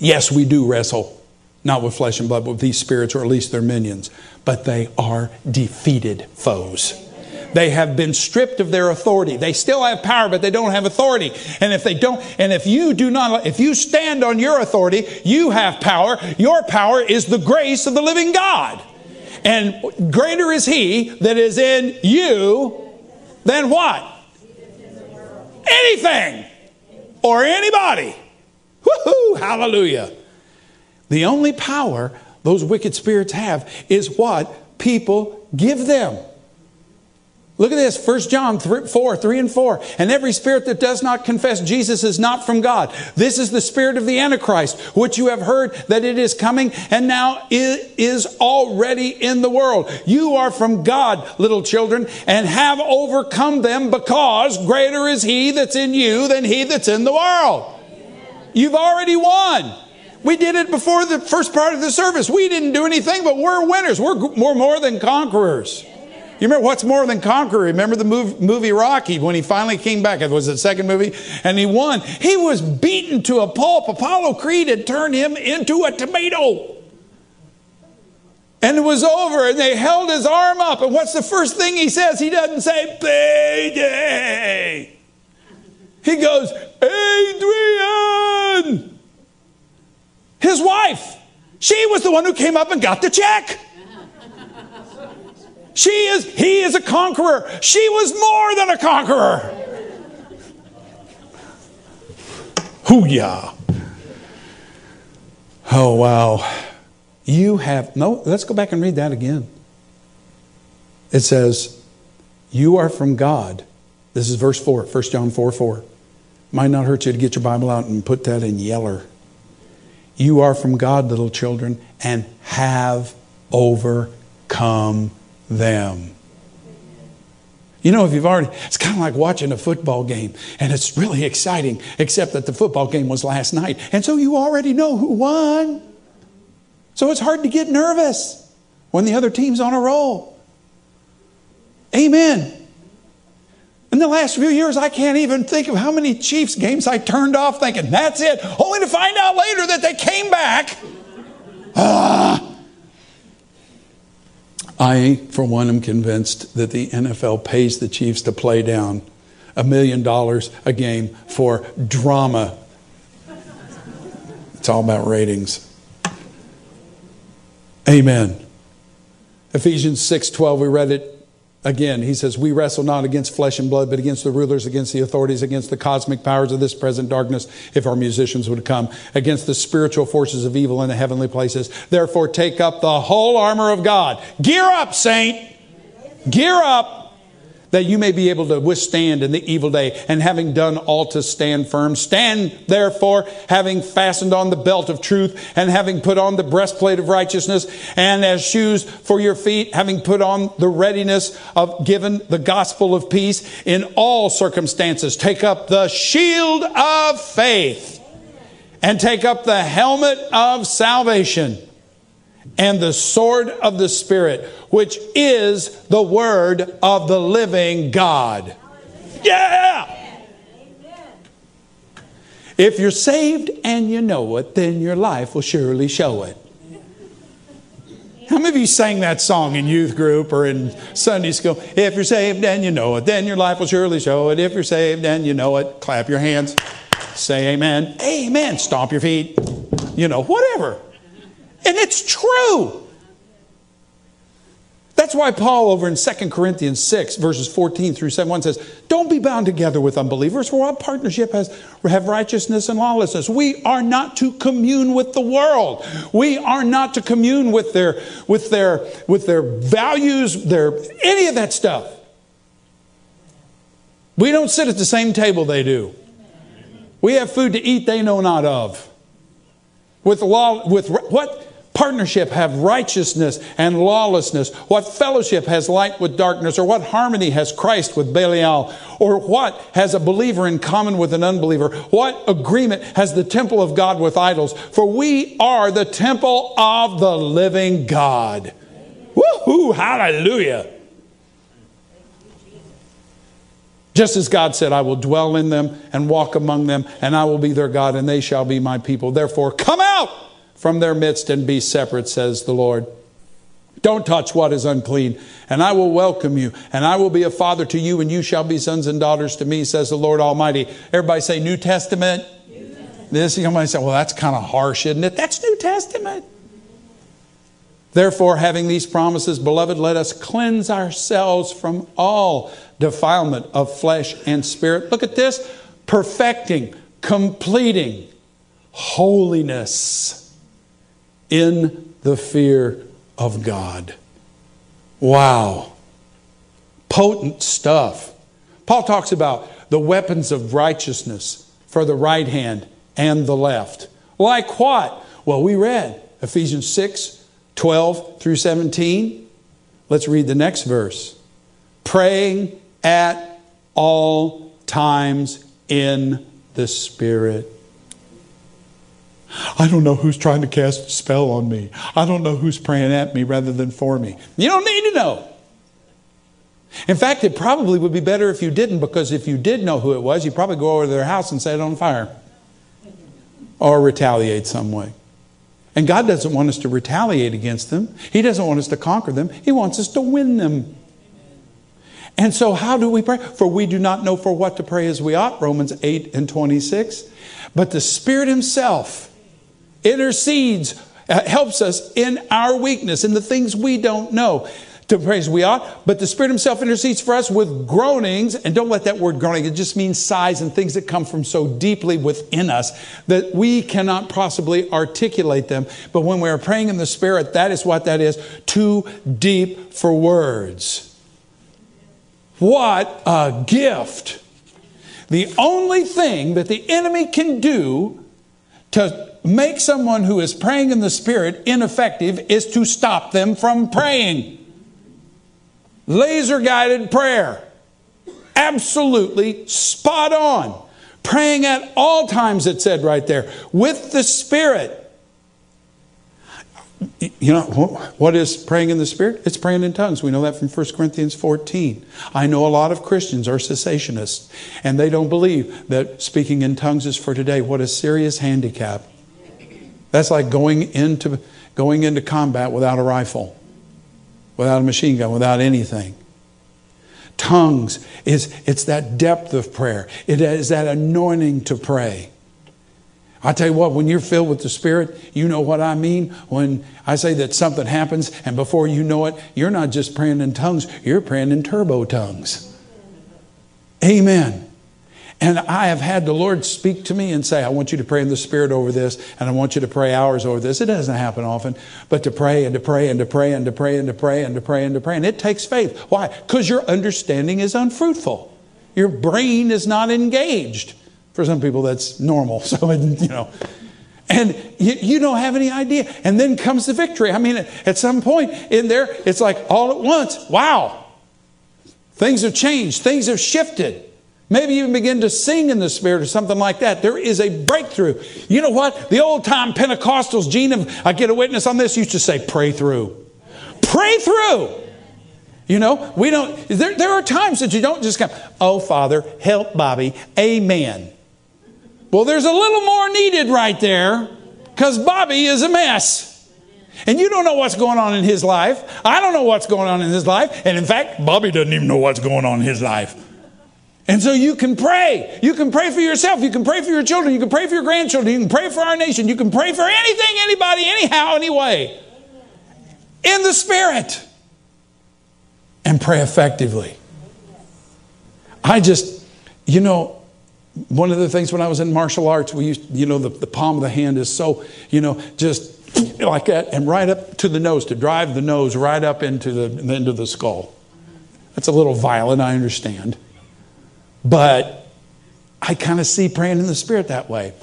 Yes, we do wrestle, not with flesh and blood, but with these spirits, or at least their minions, but they are defeated foes. They have been stripped of their authority. They still have power, but they don't have authority. And if they don't, and if you do not, if you stand on your authority, you have power. Your power is the grace of the living God. And greater is He that is in you than what? Anything or anybody. Woohoo! Hallelujah. The only power those wicked spirits have is what people give them. Look at this, 1 John 3, 4, 3 and 4. And every spirit that does not confess Jesus is not from God. This is the spirit of the Antichrist, which you have heard that it is coming and now it is already in the world. You are from God, little children, and have overcome them because greater is he that's in you than he that's in the world. You've already won. We did it before the first part of the service. We didn't do anything, but we're winners. We're more, than conquerors. You remember what's more than conqueror? Remember the movie Rocky when he finally came back? It was the second movie, and he won. He was beaten to a pulp. Apollo Creed had turned him into a tomato. And it was over, and they held his arm up. And what's the first thing he says? He doesn't say, Payday. He goes, Adrian! His wife, she was the one who came up and got the check. She is, he is a conqueror. She was more than a conqueror. Hooyah. Oh, wow. You have, no, let's go back and read that again. It says, You are from God. This is verse 4, 1 John 4 4. Might not hurt you to get your Bible out and put that in yeller. You are from God, little children, and have overcome them. You know, if you've already, it's kind of like watching a football game, and it's really exciting, except that the football game was last night. And so you already know who won. So it's hard to get nervous when the other team's on a roll. Amen. In the last few years, I can't even think of how many Chiefs games I turned off thinking, that's it, only to find out later that they came back. Ah. I, for one, am convinced that the NFL pays the Chiefs to play down a million dollars a game for drama. It's all about ratings. Amen. Ephesians 6:12 we read it Again, he says, We wrestle not against flesh and blood, but against the rulers, against the authorities, against the cosmic powers of this present darkness, if our musicians would come, against the spiritual forces of evil in the heavenly places. Therefore, take up the whole armor of God. Gear up, saint! Gear up! That you may be able to withstand in the evil day, and having done all to stand firm. Stand therefore, having fastened on the belt of truth, and having put on the breastplate of righteousness, and as shoes for your feet, having put on the readiness of given the gospel of peace in all circumstances. Take up the shield of faith, and take up the helmet of salvation and the sword of the Spirit, which is the word of the living God. Yeah! If you're saved and you know it, then your life will surely show it. How many of you sang that song in youth group or in Sunday school? If you're saved and you know it, then your life will surely show it. If you're saved and you know it, clap your hands, say amen. Amen. Stomp your feet. You know, whatever. And it's true. That's why Paul over in 2 Corinthians 6, verses 14 through 7 says, Don't be bound together with unbelievers, for our partnership has have righteousness and lawlessness. We are not to commune with the world. We are not to commune with their with their with their values, their any of that stuff. We don't sit at the same table they do. We have food to eat they know not of. With law with what? Partnership have righteousness and lawlessness? What fellowship has light with darkness? Or what harmony has Christ with Belial? Or what has a believer in common with an unbeliever? What agreement has the temple of God with idols? For we are the temple of the living God. Woohoo! Hallelujah! Just as God said, I will dwell in them and walk among them, and I will be their God, and they shall be my people. Therefore, come out from their midst and be separate, says the Lord. Don't touch what is unclean, and I will welcome you, and I will be a father to you, and you shall be sons and daughters to me, says the Lord Almighty. Everybody say New Testament. This, you might say, well, that's kind of harsh, isn't it? That's New Testament. Therefore, having these promises, beloved, let us cleanse ourselves from all defilement of flesh and spirit. Look at this perfecting, completing holiness in the fear of God. Wow. Potent stuff. Paul talks about the weapons of righteousness for the right hand and the left. Like what? Well, we read Ephesians 6 12 through 17. Let's read the next verse. Praying at all times in the Spirit I don't know who's trying to cast a spell on me. I don't know who's praying at me rather than for me. You don't need to know. In fact, it probably would be better if you didn't, because if you did know who it was, you'd probably go over to their house and set it on fire or retaliate some way. And God doesn't want us to retaliate against them, He doesn't want us to conquer them, He wants us to win them. And so, how do we pray? For we do not know for what to pray as we ought, Romans 8 and 26. But the Spirit Himself intercedes, uh, helps us in our weakness, in the things we don't know to praise we ought. But the Spirit Himself intercedes for us with groanings. And don't let that word groaning, it just means sighs and things that come from so deeply within us that we cannot possibly articulate them. But when we're praying in the Spirit, that is what that is too deep for words. What a gift! The only thing that the enemy can do to make someone who is praying in the Spirit ineffective is to stop them from praying. Laser guided prayer. Absolutely spot on. Praying at all times, it said right there, with the Spirit. You know, what is praying in the Spirit? It's praying in tongues. We know that from 1 Corinthians 14. I know a lot of Christians are cessationists, and they don't believe that speaking in tongues is for today. What a serious handicap. That's like going into, going into combat without a rifle without a machine gun, without anything. Tongues is it's that depth of prayer. It is that anointing to pray. I tell you what, when you're filled with the Spirit, you know what I mean. When I say that something happens, and before you know it, you're not just praying in tongues, you're praying in turbo tongues. Amen. And I have had the Lord speak to me and say, I want you to pray in the Spirit over this, and I want you to pray hours over this. It doesn't happen often, but to pray and to pray and to pray and to pray and to pray and to pray and to pray. And it takes faith. Why? Because your understanding is unfruitful. Your brain is not engaged. For some people, that's normal. <laughs> So, you know. And you, you don't have any idea. And then comes the victory. I mean, at some point in there, it's like all at once, wow, things have changed, things have shifted. Maybe even begin to sing in the Spirit or something like that. There is a breakthrough. You know what? The old time Pentecostals, Gene, I get a witness on this, used to say, pray through. Pray through. You know, we don't, there, there are times that you don't just come, oh, Father, help Bobby, amen. Well, there's a little more needed right there because Bobby is a mess. And you don't know what's going on in his life. I don't know what's going on in his life. And in fact, Bobby doesn't even know what's going on in his life. And so you can pray. You can pray for yourself. You can pray for your children. You can pray for your grandchildren. You can pray for our nation. You can pray for anything, anybody, anyhow, anyway. In the Spirit. And pray effectively. I just, you know, one of the things when I was in martial arts, we used, you know, the, the palm of the hand is so, you know, just like that and right up to the nose to drive the nose right up into the, into the skull. That's a little violent, I understand. But I kind of see praying in the Spirit that way. <laughs>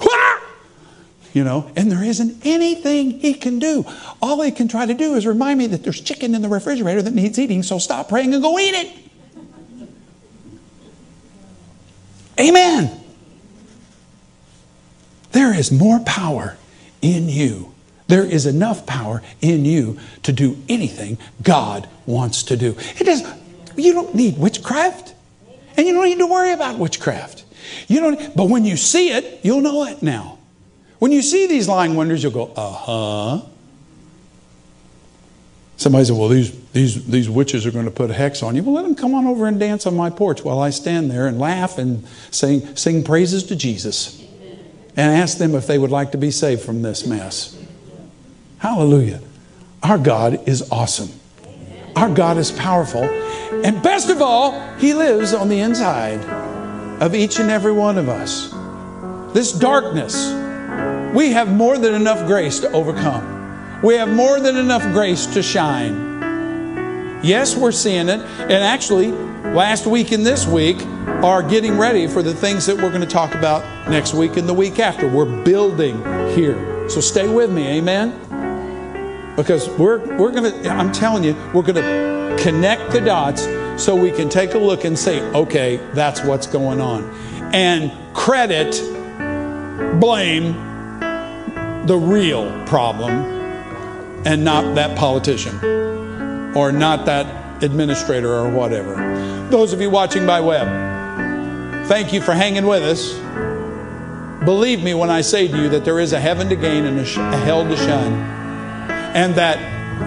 You know, and there isn't anything he can do. All he can try to do is remind me that there's chicken in the refrigerator that needs eating, so stop praying and go eat it. Amen. There is more power in you. There is enough power in you to do anything God wants to do. It is. You don't need witchcraft. And you don't need to worry about witchcraft. You don't, but when you see it, you'll know it now. When you see these lying wonders, you'll go, uh huh. Somebody said, Well, these, these, these witches are going to put a hex on you. Well, let them come on over and dance on my porch while I stand there and laugh and sing, sing praises to Jesus and ask them if they would like to be saved from this mess. Hallelujah. Our God is awesome. Our God is powerful. And best of all, He lives on the inside of each and every one of us. This darkness, we have more than enough grace to overcome. We have more than enough grace to shine. Yes, we're seeing it. And actually, last week and this week are getting ready for the things that we're going to talk about next week and the week after. We're building here. So stay with me. Amen. Because we're, we're going to, I'm telling you, we're going to connect the dots so we can take a look and say, okay, that's what's going on. And credit, blame the real problem and not that politician or not that administrator or whatever. Those of you watching by web, thank you for hanging with us. Believe me when I say to you that there is a heaven to gain and a, hell to shun and that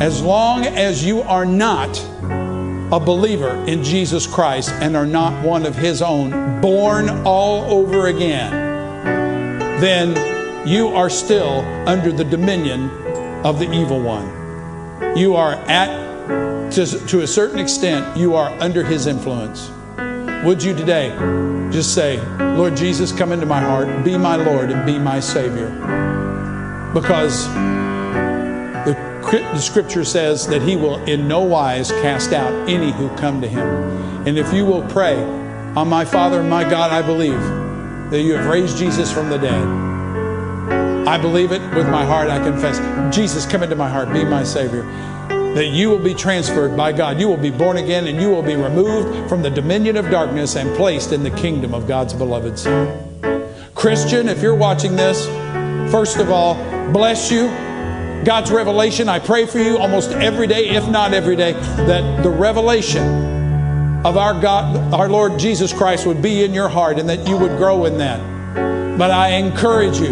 as long as you are not a believer in Jesus Christ and are not one of His own, born all over again, then you are still under the dominion of the evil one. You are at, to, to a certain extent, you are under His influence. Would you today just say, Lord Jesus, come into my heart, be my Lord, and be my Savior? Because the, scripture says that He will in no wise cast out any who come to Him. And if you will pray, on my Father and my God, I believe that you have raised Jesus from the dead. I believe it with my heart, I confess. Jesus, come into my heart, be my Savior that you will be transferred by God. You will be born again and you will be removed from the dominion of darkness and placed in the kingdom of God's beloved Son. Christian, if you're watching this, first of all, bless you. God's revelation, I pray for you almost every day, if not every day, that the revelation of our God, our Lord Jesus Christ would be in your heart and that you would grow in that. But I encourage you,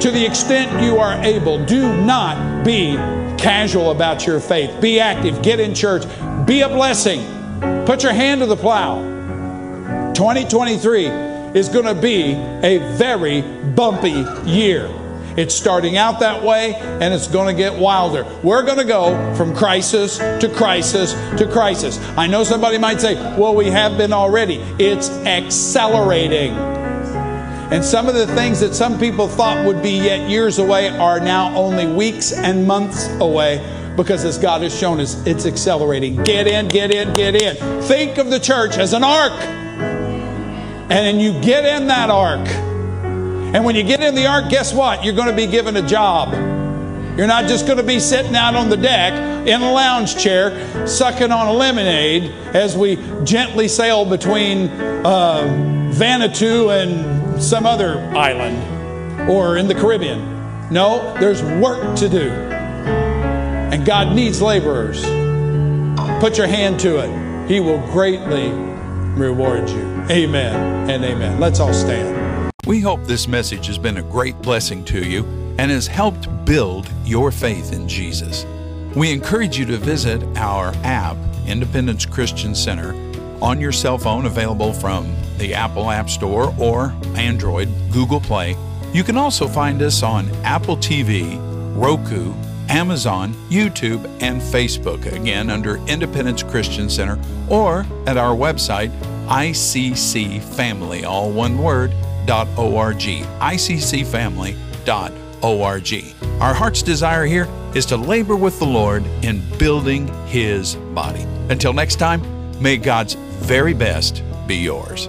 to the extent you are able, do not be casual about your faith. Be active. Get in church. Be a blessing. Put your hand to the plow. 2023 is going to be a very bumpy year. It's starting out that way and it's going to get wilder. We're going to go from crisis to crisis to crisis. I know somebody might say, well, we have been already. It's accelerating. And some of the things that some people thought would be yet years away are now only weeks and months away because as God has shown us, it's accelerating. Get in, get in, get in. Think of the church as an ark. And then you get in that ark. And when you get in the ark, guess what? You're going to be given a job. You're not just going to be sitting out on the deck in a lounge chair sucking on a lemonade as we gently sail between uh, Vanuatu and some other island or in the Caribbean. No, there's work to do. And God needs laborers. Put your hand to it. He will greatly reward you. Amen and amen. Let's all stand. We hope this message has been a great blessing to you and has helped build your faith in Jesus. We encourage you to visit our app, Independence Christian Center, on your cell phone, available from the Apple App Store or Android, Google Play. You can also find us on Apple TV, Roku, Amazon, YouTube, and Facebook, again under Independence Christian Center, or at our website, iccfamily, all one word, .org, iccfamily.org. Our heart's desire here is to labor with the Lord in building His body. Until next time, may God's very best be yours.